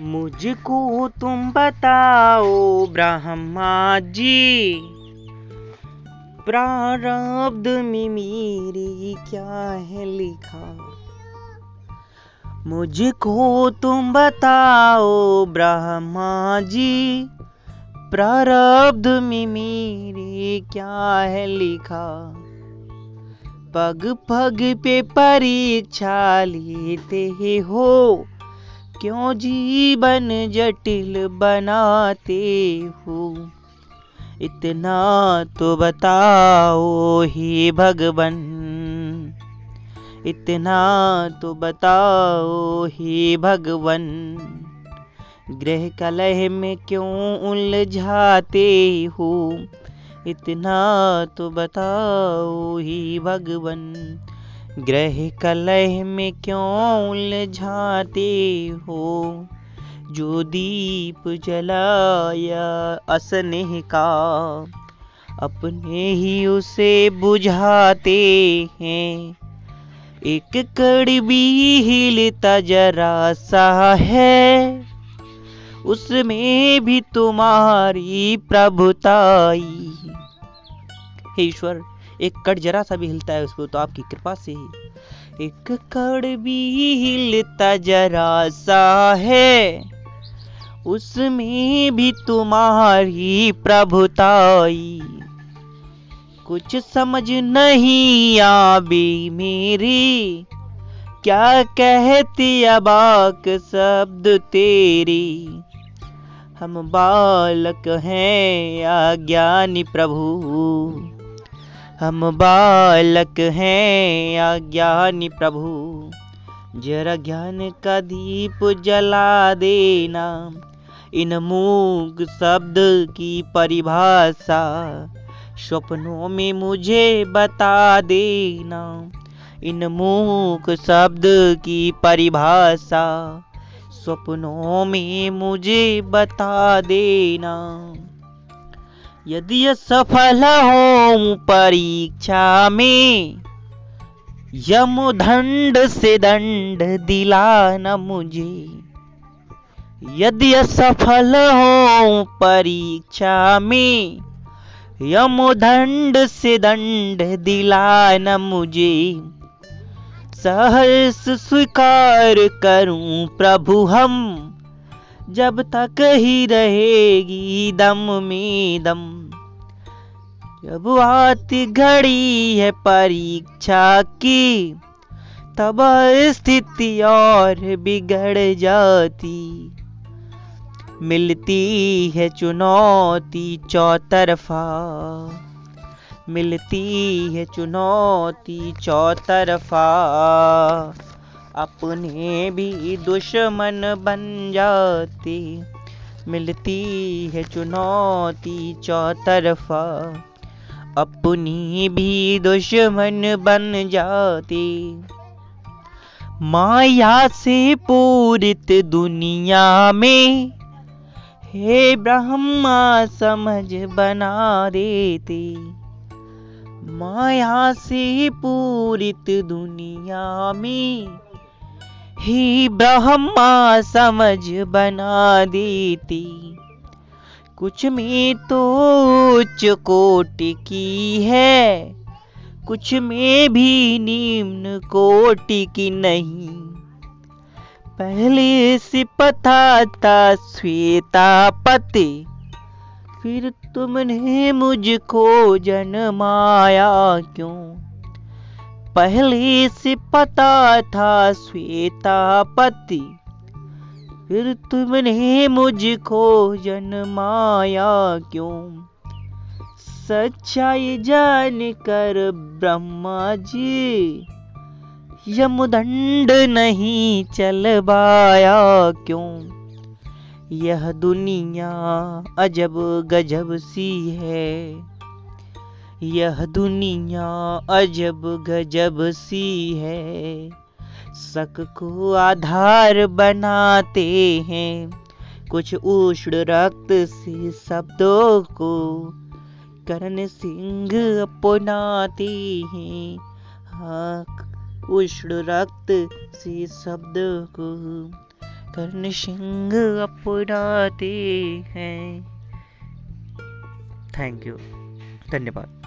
मुझको तुम बताओ, ब्रह्मा जी। प्रारब्ध में मेरी क्या है लिखा? मुझको तुम बताओ, ब्रह्मा जी। प्रारब्ध में मेरे क्या है लिखा? पग पग पे परीक्षा लेते हो क्यों जीवन जटिल बनाते हो? इतना तो बताओ ही भगवन। इतना तो बताओ ही भगवन। ग्रह कलह में क्यों उलझाते हो? इतना तो बताओ ही भगवन। ग्रह कलह में क्यों उलझाते हो? जो दीप जलाया असनेह का, अपने ही उसे बुझाते हैं। एक कड़वी हिलता जरा सा है, उसमें भी तुम्हारी प्रभुताई। ईश्वर एक कड़ जरा सा भी हिलता है उसको तो आपकी कृपा से ही। एक कड़ भी हिलता जरा सा है, उसमें भी तुम्हारी प्रभुताई। कुछ समझ नहीं आबी मेरी, क्या कहती अबाक शब्द तेरी? हम बालक हैं, अज्ञानी प्रभु। हम बालक हैं, अज्ञानी प्रभु। जरा ज्ञान का दीप जला देना, इन मूक शब्द की परिभाषा। स्वप्नों में मुझे बता देना, इन मूक शब्द की परिभाषा। स्वप्नों में मुझे बता देना। यदि सफल हो परीक्षा में, यमुदंड से दंड दिलाना मुझे। यदि सफल हो परीक्षा में, यमुदंड से दंड दिलाना मुझे। सहर्ष स्वीकार करूँ प्रभु हम। जब तक ही रहेगी दम में दम जब आती घड़ी है परीक्षा की, तब स्थिति और बिगड़ जाती। मिलती है चुनौती चौतरफा। मिलती है चुनौती चौतरफा। अपने भी दुश्मन बन जाती। मिलती है चुनौती चौतरफा। अपनी भी दुश्मन बन जाती। माया से पूरित दुनिया में हे ब्रह्मा समझ बना देते। माया से पूरित दुनिया में ही ब्रह्मा समझ बना देती। कुछ में तो उच्च कोटि की है, कुछ में भी निम्न कोटि की नहीं। पहले से पता था श्वेता पति, फिर तुमने मुझको जन्माया क्यों? पहले से पता था श्वेता पति फिर तुमने मुझको जन्माया क्यों? सच्चाई जान कर ब्रह्मा जी, यमदंड नहीं चलवाया क्यों? यह दुनिया अजब गजब सी है। यह दुनिया अजब गजब सी है। शक को आधार बनाते हैं। कुछ उष्ण रक्त से शब्दों को करण सिंह अपनाते हैं। हाँ उष्ण रक्त से शब्द को कर्ण सिंह अपनाते हैं। Thank you. धन्यवाद।